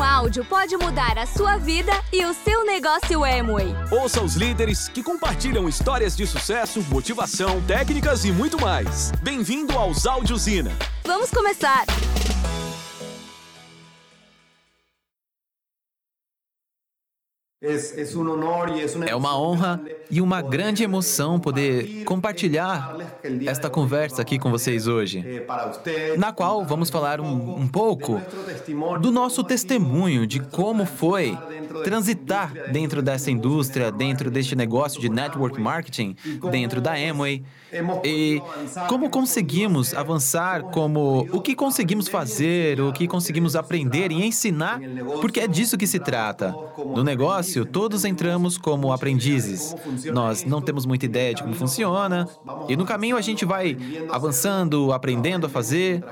Um áudio pode mudar a sua vida e o seu negócio Amway. Ouça os líderes que compartilham histórias de sucesso, motivação, técnicas e muito mais. Bem-vindo aos Áudios Vamos começar! É uma honra e uma grande emoção poder compartilhar esta conversa aqui com vocês hoje, na qual vamos falar um, um pouco do nosso testemunho de como foi transitar dentro dessa indústria, dentro deste negócio de network marketing, dentro da Amway, e como conseguimos avançar, como o que conseguimos fazer, o que conseguimos aprender e ensinar, porque é disso que se trata. No negócio início, todos entramos como aprendizes. Nós não temos muita ideia de como funciona, e no caminho a gente vai avançando, aprendendo a fazer,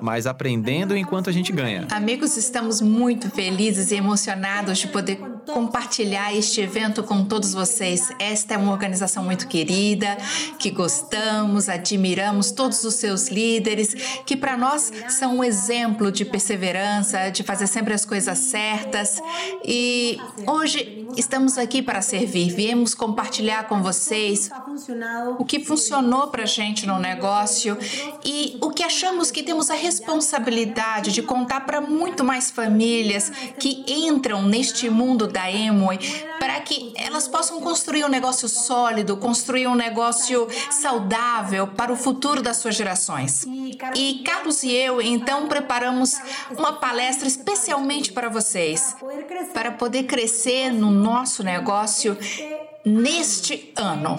mas aprendendo enquanto a gente ganha. Amigos, estamos muito felizes e emocionados de poder compartilhar este evento com todos vocês. Esta é uma organização muito querida, que gostamos, admiramos todos os seus líderes, que para nós são um exemplo de perseverança, de fazer sempre as coisas certas. E hoje estamos aqui para servir. Viemos compartilhar com vocês o que funcionou para a gente no negócio e o que achamos que temos a responsabilidade de contar para muito mais famílias que entram neste mundo da Emoi para que elas possam construir um negócio sólido, construir um negócio saudável para o futuro das suas gerações. E Carlos e eu então preparamos uma palestra especialmente para vocês, para poder crescer no nosso negócio neste ano.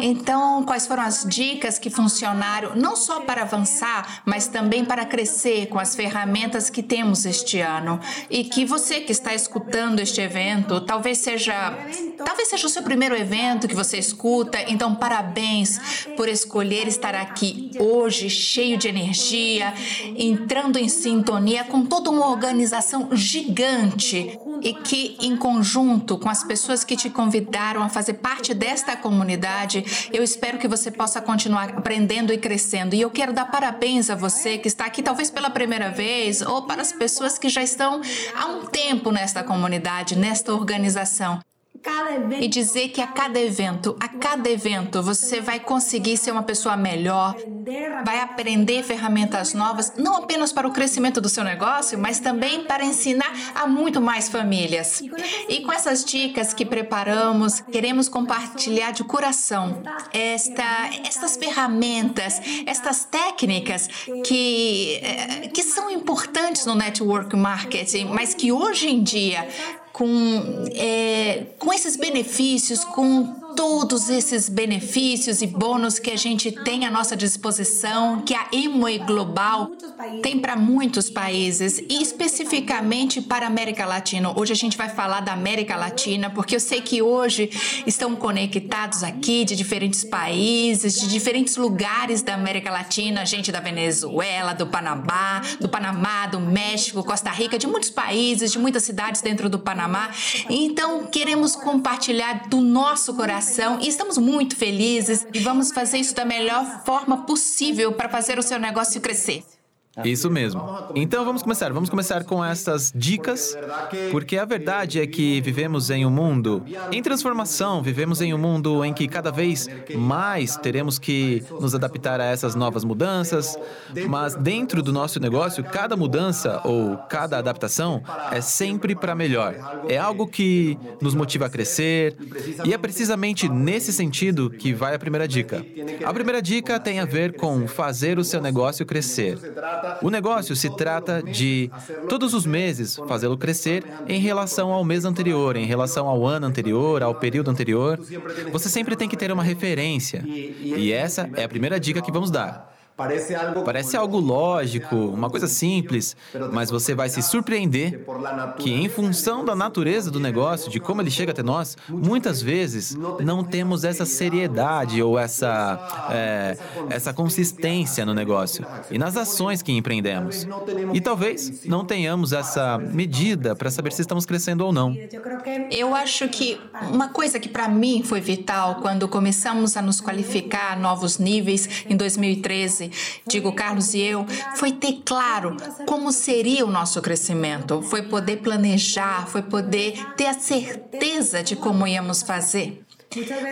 Então, quais foram as dicas que funcionaram não só para avançar, mas também para crescer com as ferramentas que temos este ano? E que você que está escutando este evento, talvez seja, talvez seja o seu primeiro evento que você escuta, então parabéns por escolher estar aqui hoje, cheio de energia, entrando em sintonia com toda uma organização gigante e que em conjunto com as pessoas que te convidaram a fazer parte desta comunidade eu espero que você possa continuar aprendendo e crescendo. E eu quero dar parabéns a você que está aqui, talvez pela primeira vez, ou para as pessoas que já estão há um tempo nesta comunidade, nesta organização e dizer que a cada evento, a cada evento, você vai conseguir ser uma pessoa melhor, vai aprender ferramentas novas, não apenas para o crescimento do seu negócio, mas também para ensinar a muito mais famílias. E com essas dicas que preparamos, queremos compartilhar de coração esta, estas ferramentas, estas técnicas que, eh, que são importantes no network marketing, mas que hoje em dia com, é, com esses benefícios, com todos esses benefícios e bônus que a gente tem à nossa disposição, que a Emway Global tem para muitos países e especificamente para a América Latina. Hoje a gente vai falar da América Latina, porque eu sei que hoje estão conectados aqui de diferentes países, de diferentes lugares da América Latina, gente da Venezuela, do Panamá, do Panamá, do México, Costa Rica, de muitos países, de muitas cidades dentro do Panamá. Então, queremos compartilhar do nosso coração e estamos muito felizes e vamos fazer isso da melhor forma possível para fazer o seu negócio crescer. Isso mesmo. Então vamos começar. Vamos começar com essas dicas, porque a verdade é que vivemos em um mundo em transformação, vivemos em um mundo em que cada vez mais teremos que nos adaptar a essas novas mudanças, mas dentro do nosso negócio, cada mudança ou cada adaptação é sempre para melhor. É algo que nos motiva a crescer, e é precisamente nesse sentido que vai a primeira dica. A primeira dica tem a ver com fazer o seu negócio crescer. O negócio se trata de, todos os meses, fazê-lo crescer em relação ao mês anterior, em relação ao ano anterior, ao período anterior. Você sempre tem que ter uma referência. E essa é a primeira dica que vamos dar. Parece algo lógico, uma coisa simples, mas você vai se surpreender que, em função da natureza do negócio, de como ele chega até nós, muitas vezes não temos essa seriedade ou essa, é, essa consistência no negócio e nas ações que empreendemos. E talvez não tenhamos essa medida para saber se estamos crescendo ou não. Eu acho que uma coisa que para mim foi vital quando começamos a nos qualificar a novos níveis em 2013 digo Carlos e eu, foi ter claro como seria o nosso crescimento, foi poder planejar, foi poder ter a certeza de como íamos fazer.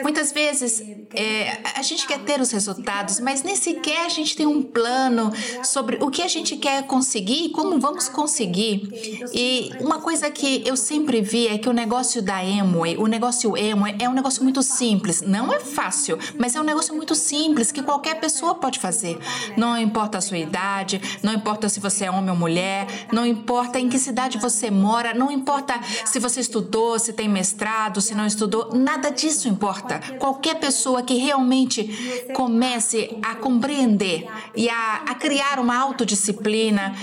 Muitas vezes é, a gente quer ter os resultados, mas nem sequer a gente tem um plano sobre o que a gente quer conseguir e como vamos conseguir. E uma coisa que eu sempre vi é que o negócio da Emway, o negócio Emway é um negócio muito simples. Não é fácil, mas é um negócio muito simples que qualquer pessoa pode fazer. Não importa a sua idade, não importa se você é homem ou mulher, não importa em que cidade você mora, não importa se você estudou, se tem mestrado, se não estudou, nada disso importa. Qualquer pessoa que realmente comece a compreender e a, a criar uma autodisciplina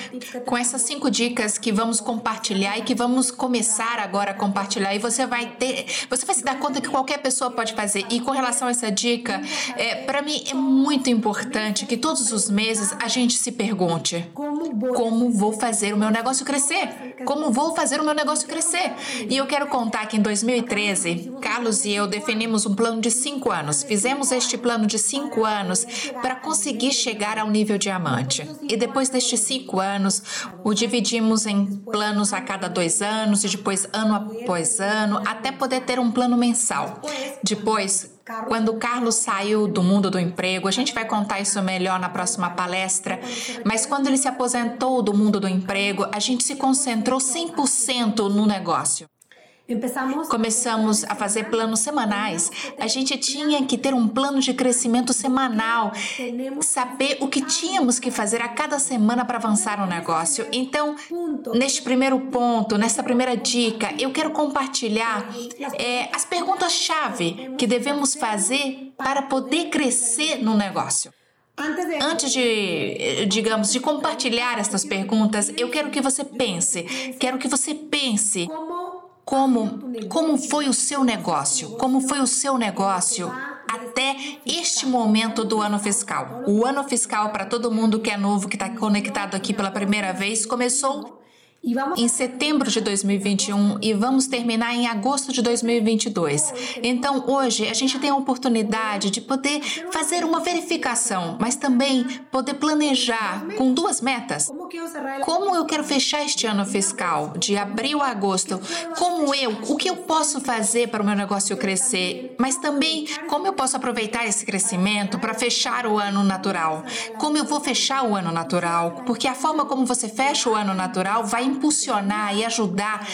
com essas cinco dicas que vamos compartilhar e que vamos começar agora a compartilhar. E você vai ter, você vai se dar conta que qualquer pessoa pode fazer. E com relação a essa dica, é, para mim é muito importante que todos os meses a gente se pergunte: como vou fazer o meu negócio crescer? Como vou fazer o meu negócio crescer? E eu quero contar que em 2013, Carlos e eu definimos definimos um plano de cinco anos. Fizemos este plano de cinco anos para conseguir chegar ao nível diamante. E depois destes cinco anos, o dividimos em planos a cada dois anos e depois ano após ano, até poder ter um plano mensal. Depois, quando o Carlos saiu do mundo do emprego, a gente vai contar isso melhor na próxima palestra, mas quando ele se aposentou do mundo do emprego, a gente se concentrou 100% no negócio. Começamos a fazer planos semanais. A gente tinha que ter um plano de crescimento semanal, saber o que tínhamos que fazer a cada semana para avançar no negócio. Então, neste primeiro ponto, nessa primeira dica, eu quero compartilhar é, as perguntas-chave que devemos fazer para poder crescer no negócio. Antes de, digamos, de compartilhar essas perguntas, eu quero que você pense, quero que você pense como, como foi o seu negócio, como foi o seu negócio até este momento do ano fiscal. O ano fiscal, para todo mundo que é novo, que está conectado aqui pela primeira vez, começou em setembro de 2021 e vamos terminar em agosto de 2022. Então, hoje, a gente tem a oportunidade de poder fazer uma verificação, mas também poder planejar com duas metas. Como eu quero fechar este ano fiscal, de abril a agosto? Como eu, o que eu posso fazer para o meu negócio crescer? Mas também, como eu posso aproveitar esse crescimento para fechar o ano natural? Como eu vou fechar o ano natural? Porque a forma como você fecha o ano natural vai impulsionar e ajudar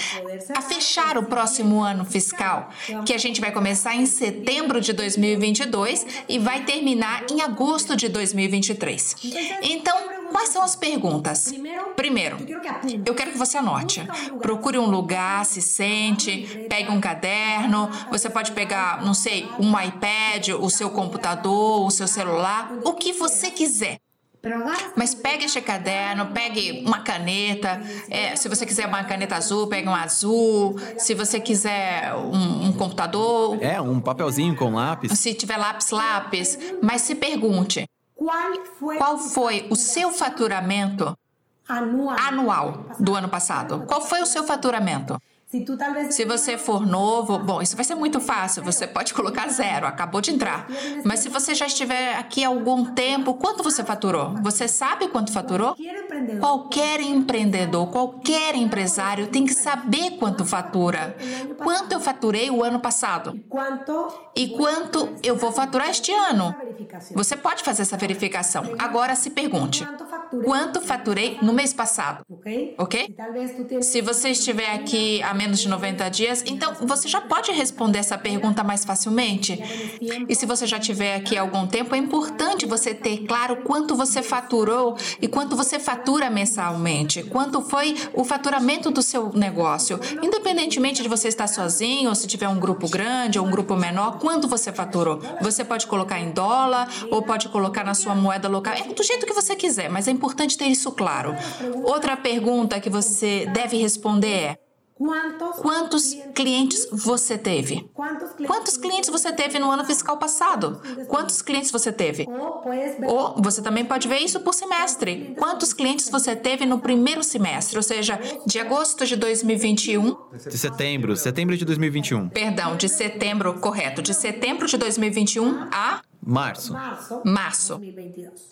a fechar o próximo ano fiscal, que a gente vai começar em setembro de 2022 e vai terminar em agosto de 2023. Então, quais são as perguntas? Primeiro, eu quero que você anote. Procure um lugar, se sente, pegue um caderno. Você pode pegar, não sei, um iPad, o seu computador, o seu celular, o que você quiser. Mas pegue este caderno, pegue uma caneta. É, se você quiser uma caneta azul, pegue um azul. Se você quiser um, um computador. É, um papelzinho com lápis. Se tiver lápis, lápis. Mas se pergunte: qual foi o seu faturamento anual do ano passado? Qual foi o seu faturamento? Se você for novo, bom, isso vai ser muito fácil. Você pode colocar zero, acabou de entrar. Mas se você já estiver aqui há algum tempo, quanto você faturou? Você sabe quanto faturou? Qualquer empreendedor, qualquer empresário tem que saber quanto fatura. Quanto eu faturei o ano passado? E quanto eu vou faturar este ano? Você pode fazer essa verificação. Agora se pergunte: quanto faturei no mês passado? Ok? Se você estiver aqui há menos de 90 dias, então você já pode responder essa pergunta mais facilmente. E se você já tiver aqui algum tempo, é importante você ter claro quanto você faturou e quanto você fatura mensalmente, quanto foi o faturamento do seu negócio. Independentemente de você estar sozinho, ou se tiver um grupo grande ou um grupo menor, quanto você faturou. Você pode colocar em dólar ou pode colocar na sua moeda local, é do jeito que você quiser, mas é importante ter isso claro. Outra pergunta que você deve responder é: Quantos clientes você teve? Quantos clientes você teve no ano fiscal passado? Quantos clientes você teve? Ou você também pode ver isso por semestre. Quantos clientes você teve no primeiro semestre, ou seja, de agosto de 2021? De setembro, setembro de 2021. Perdão, de setembro, correto, de setembro de 2021 a Março. Março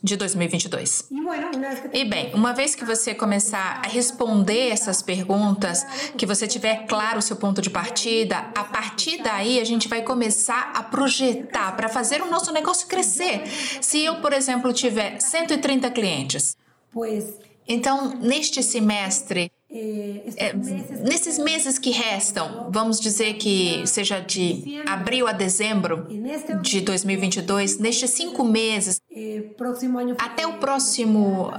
de 2022. E bem, uma vez que você começar a responder essas perguntas, que você tiver claro o seu ponto de partida, a partir daí a gente vai começar a projetar para fazer o nosso negócio crescer. Se eu, por exemplo, tiver 130 clientes, então neste semestre é, nesses meses que restam, vamos dizer que seja de abril a dezembro de 2022, nestes cinco meses, até o próximo.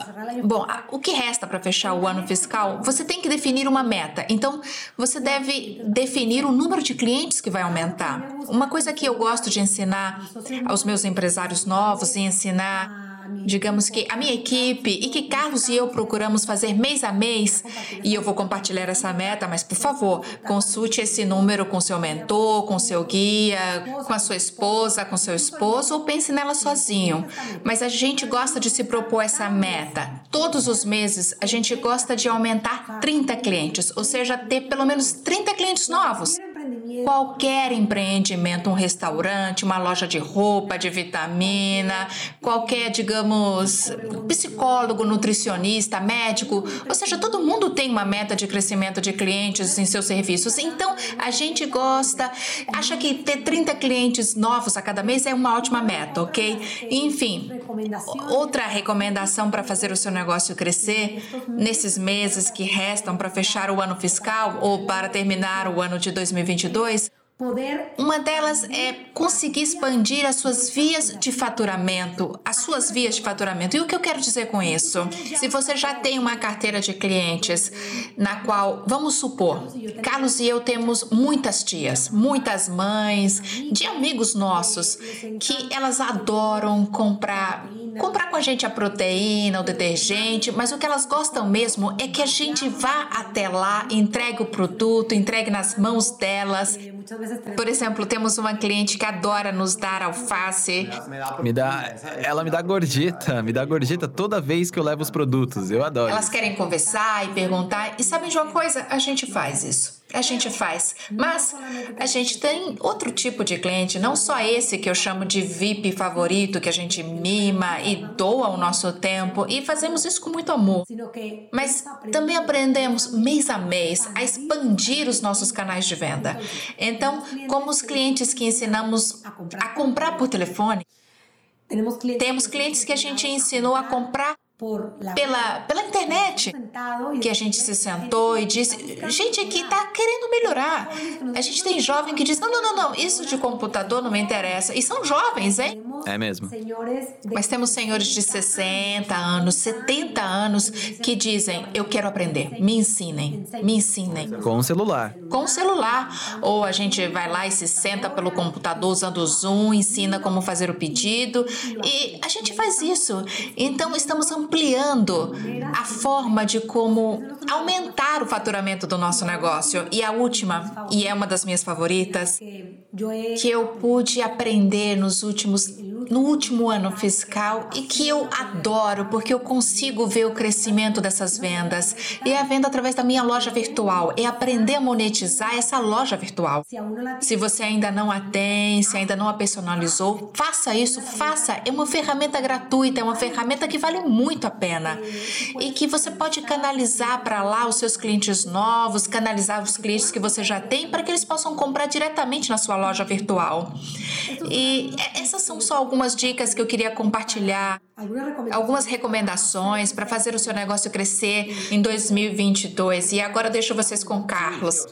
Bom, o que resta para fechar o ano fiscal, você tem que definir uma meta. Então, você deve definir o número de clientes que vai aumentar. Uma coisa que eu gosto de ensinar aos meus empresários novos e ensinar digamos que a minha equipe e que Carlos e eu procuramos fazer mês a mês, e eu vou compartilhar essa meta, mas por favor, consulte esse número com seu mentor, com seu guia, com a sua esposa, com seu esposo ou pense nela sozinho. Mas a gente gosta de se propor essa meta. Todos os meses a gente gosta de aumentar 30 clientes, ou seja, ter pelo menos 30 clientes novos. Qualquer empreendimento, um restaurante, uma loja de roupa, de vitamina, qualquer, digamos, psicólogo, nutricionista, médico, ou seja, todo mundo tem uma meta de crescimento de clientes em seus serviços. Então, a gente gosta, acha que ter 30 clientes novos a cada mês é uma ótima meta, ok? Enfim, outra recomendação para fazer o seu negócio crescer nesses meses que restam para fechar o ano fiscal ou para terminar o ano de 2022 uma delas é conseguir expandir as suas vias de faturamento, as suas vias de faturamento. E o que eu quero dizer com isso? Se você já tem uma carteira de clientes na qual, vamos supor, Carlos e eu temos muitas tias, muitas mães, de amigos nossos que elas adoram comprar comprar com a gente a proteína, o detergente, mas o que elas gostam mesmo é que a gente vá até lá, entregue o produto, entregue nas mãos delas. Por exemplo, temos uma cliente que adora nos dar alface. Me dá, ela me dá gorjeta, me dá gorjeta toda vez que eu levo os produtos. Eu adoro. Elas querem conversar e perguntar, e sabem de uma coisa? A gente faz isso a gente faz. Mas a gente tem outro tipo de cliente, não só esse que eu chamo de VIP favorito, que a gente mima e doa o nosso tempo e fazemos isso com muito amor. Mas também aprendemos mês a mês a expandir os nossos canais de venda. Então, como os clientes que ensinamos a comprar por telefone, temos clientes que a gente ensinou a comprar pela, pela internet, que a gente se sentou e disse: gente, aqui está querendo melhorar. A gente tem jovem que diz: não, não, não, não, isso de computador não me interessa. E são jovens, hein? É mesmo. Mas temos senhores de 60 anos, 70 anos que dizem: eu quero aprender, me ensinem, me ensinem. Com o celular. Com o celular. Ou a gente vai lá e se senta pelo computador usando o Zoom, ensina como fazer o pedido. E a gente faz isso. Então, estamos ampliando ampliando a forma de como aumentar o faturamento do nosso negócio. E a última, e é uma das minhas favoritas, que eu pude aprender nos últimos no último ano fiscal e que eu adoro porque eu consigo ver o crescimento dessas vendas. E é a venda através da minha loja virtual, é aprender a monetizar essa loja virtual. Se você ainda não a tem, se ainda não a personalizou, faça isso, faça. É uma ferramenta gratuita, é uma ferramenta que vale muito a pena e que você pode canalizar para lá os seus clientes novos, canalizar os clientes que você já tem para que eles possam comprar diretamente na sua loja virtual. E essas são só algumas dicas que eu queria compartilhar algumas recomendações para fazer o seu negócio crescer em 2022. E agora deixo vocês com o Carlos.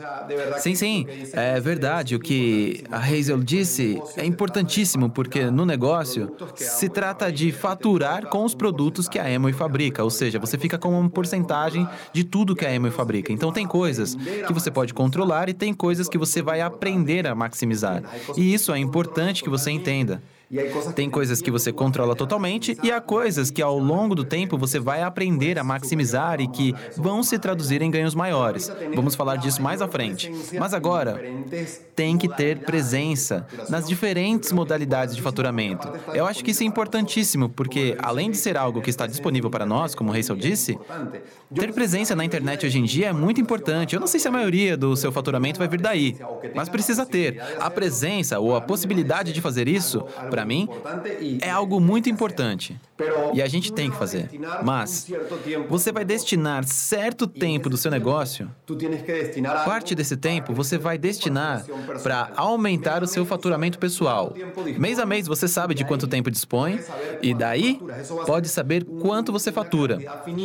Sim, sim, é verdade. O que a Hazel disse é importantíssimo porque no negócio se trata de faturar com os produtos que a Emoi fabrica, ou seja, você fica com uma porcentagem de tudo que a Emoi fabrica. Então tem coisas que você pode controlar e tem coisas que você vai aprender a maximizar. E isso é importante que você entenda. Tem coisas que você controla totalmente e há coisas que ao longo do tempo você vai aprender a maximizar e que vão se traduzir em ganhos maiores. Vamos falar disso mais à frente. Mas agora, tem que ter presença nas diferentes modalidades de faturamento. Eu acho que isso é importantíssimo, porque além de ser algo que está disponível para nós, como o Rachel disse, ter presença na internet hoje em dia é muito importante. Eu não sei se a maioria do seu faturamento vai vir daí, mas precisa ter. A presença ou a possibilidade de fazer isso Para mim, é algo muito importante. E a gente tem que fazer. Mas você vai destinar certo tempo do seu negócio. Parte desse tempo você vai destinar para aumentar o seu faturamento pessoal. Mês a mês você sabe de quanto tempo dispõe e daí pode saber quanto você fatura.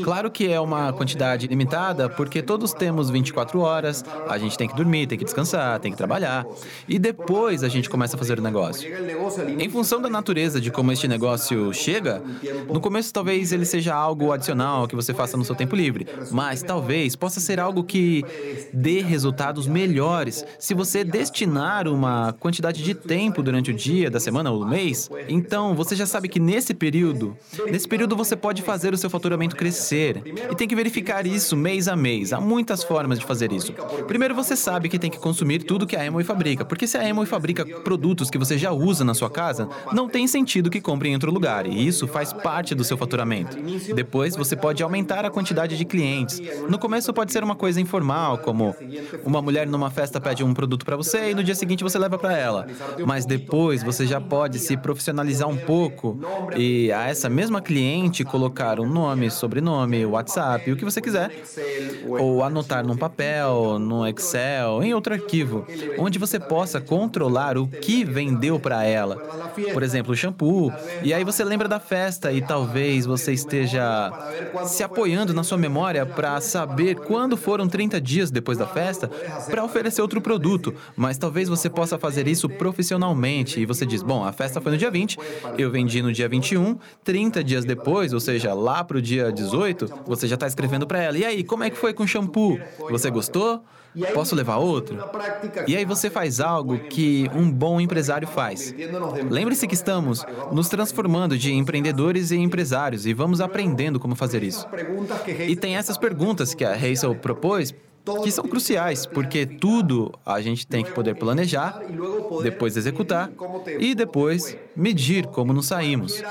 Claro que é uma quantidade limitada porque todos temos 24 horas, a gente tem que dormir, tem que descansar, tem que trabalhar e depois a gente começa a fazer o negócio. Em função da natureza de como este negócio chega, no começo, talvez ele seja algo adicional que você faça no seu tempo livre, mas talvez possa ser algo que dê resultados melhores se você destinar uma quantidade de tempo durante o dia, da semana ou do mês. Então, você já sabe que nesse período, nesse período você pode fazer o seu faturamento crescer e tem que verificar isso mês a mês. Há muitas formas de fazer isso. Primeiro, você sabe que tem que consumir tudo que a Emoi fabrica, porque se a Emoi fabrica produtos que você já usa na sua casa, não tem sentido que compre em outro lugar, e isso faz parte do seu faturamento. Depois, você pode aumentar a quantidade de clientes. No começo, pode ser uma coisa informal, como uma mulher numa festa pede um produto para você e no dia seguinte você leva para ela. Mas depois, você já pode se profissionalizar um pouco e a essa mesma cliente colocar um nome, sobrenome, WhatsApp, o que você quiser, ou anotar num papel, no Excel, em outro arquivo, onde você possa controlar o que vendeu para ela. Por exemplo, o shampoo. E aí você lembra da festa e tal talvez você esteja se apoiando na sua memória para saber quando foram 30 dias depois da festa para oferecer outro produto, mas talvez você possa fazer isso profissionalmente e você diz: "Bom, a festa foi no dia 20, eu vendi no dia 21, 30 dias depois, ou seja, lá para o dia 18, você já está escrevendo para ela: "E aí, como é que foi com o shampoo? Você gostou?" Posso levar outro? E aí você faz algo que um bom empresário faz. Lembre-se que estamos nos transformando de empreendedores em empresários e vamos aprendendo como fazer isso. E tem essas perguntas que a Hazel propôs que são cruciais, porque tudo a gente tem que poder planejar, depois executar e depois medir como nos saímos.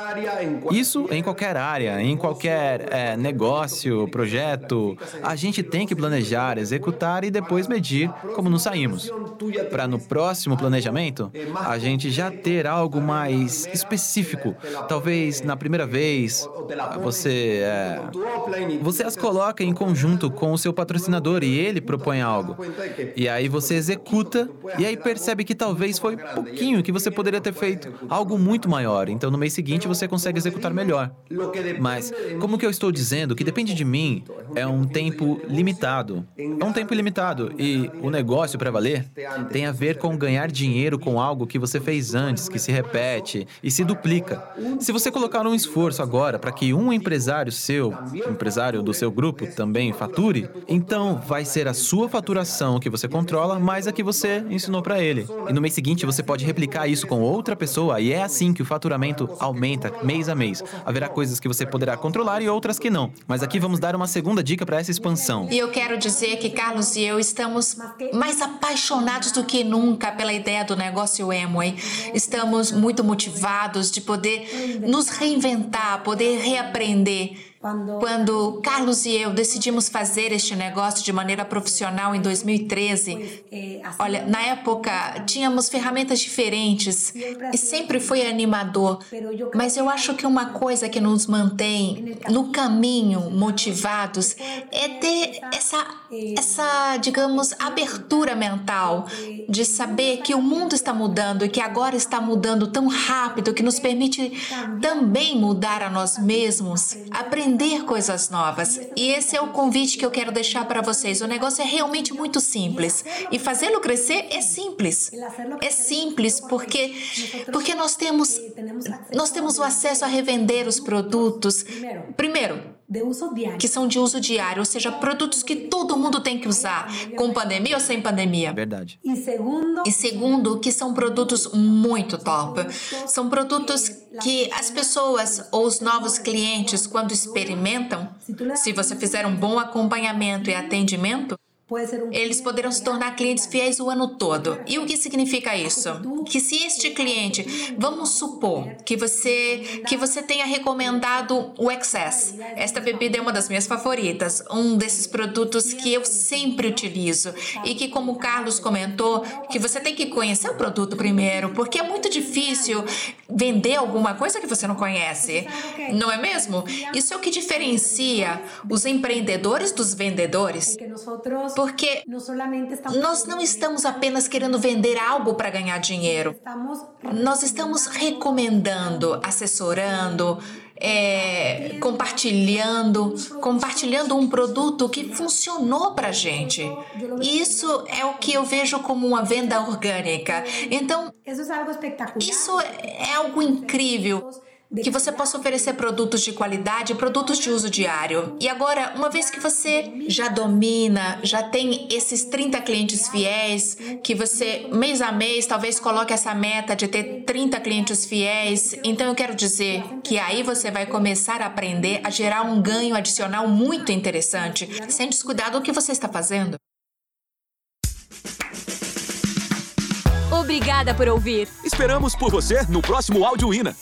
Isso em qualquer área, em qualquer é, negócio, projeto, a gente tem que planejar, executar e depois medir como nos saímos. Para no próximo planejamento, a gente já ter algo mais específico. Talvez na primeira vez você é, você as coloca em conjunto com o seu patrocinador e ele propõe algo. E aí você executa e aí percebe que talvez foi pouquinho que você poderia ter feito algo muito maior. Então no mês seguinte você consegue executar melhor. Mas como que eu estou dizendo que depende de mim é um tempo limitado. É um tempo limitado e o negócio para valer tem a ver com ganhar dinheiro com algo que você fez antes, que se repete e se duplica. Se você colocar um esforço agora para que um empresário seu, empresário do seu grupo também fature, então vai ser a sua faturação que você controla mais a que você ensinou para ele. E no mês seguinte você pode replicar isso com outra pessoa e é assim que o faturamento aumenta mês a mês. Haverá coisas que você poderá controlar e outras que não. Mas aqui vamos dar uma segunda dica para essa expansão. E eu quero dizer que Carlos e eu estamos mais apaixonados do que nunca pela ideia do negócio Amway. Estamos muito motivados de poder nos reinventar, poder reaprender quando Carlos e eu decidimos fazer este negócio de maneira profissional em 2013, eh, olha, na época tínhamos ferramentas diferentes e sempre foi animador, mas eu acho que uma coisa que nos mantém no caminho motivados é ter essa, essa digamos, abertura mental de saber que o mundo está mudando e que agora está mudando tão rápido que nos permite também mudar a nós mesmos, aprender aprender coisas novas. E esse é o convite que eu quero deixar para vocês. O negócio é realmente muito simples e fazê-lo crescer é simples. É simples porque porque nós temos nós temos o acesso a revender os produtos. Primeiro, que são de uso diário, ou seja, produtos que todo mundo tem que usar, com pandemia ou sem pandemia. Verdade. E segundo, que são produtos muito top. São produtos que as pessoas ou os novos clientes, quando experimentam, se você fizer um bom acompanhamento e atendimento, eles poderão se tornar clientes fiéis o ano todo. E o que significa isso? Que se este cliente, vamos supor que você que você tenha recomendado o Excess. Esta bebida é uma das minhas favoritas, um desses produtos que eu sempre utilizo e que como o Carlos comentou, que você tem que conhecer o produto primeiro, porque é muito difícil vender alguma coisa que você não conhece. Não é mesmo? Isso é o que diferencia os empreendedores dos vendedores. Porque nós não estamos apenas querendo vender algo para ganhar dinheiro. Nós estamos recomendando, assessorando, é, compartilhando, compartilhando um produto que funcionou para gente. Isso é o que eu vejo como uma venda orgânica. Então, isso é algo incrível que você possa oferecer produtos de qualidade, produtos de uso diário. E agora, uma vez que você já domina, já tem esses 30 clientes fiéis, que você mês a mês talvez coloque essa meta de ter 30 clientes fiéis, então eu quero dizer que aí você vai começar a aprender a gerar um ganho adicional muito interessante, sem descuidar do que você está fazendo. Obrigada por ouvir. Esperamos por você no próximo Áudio Ina.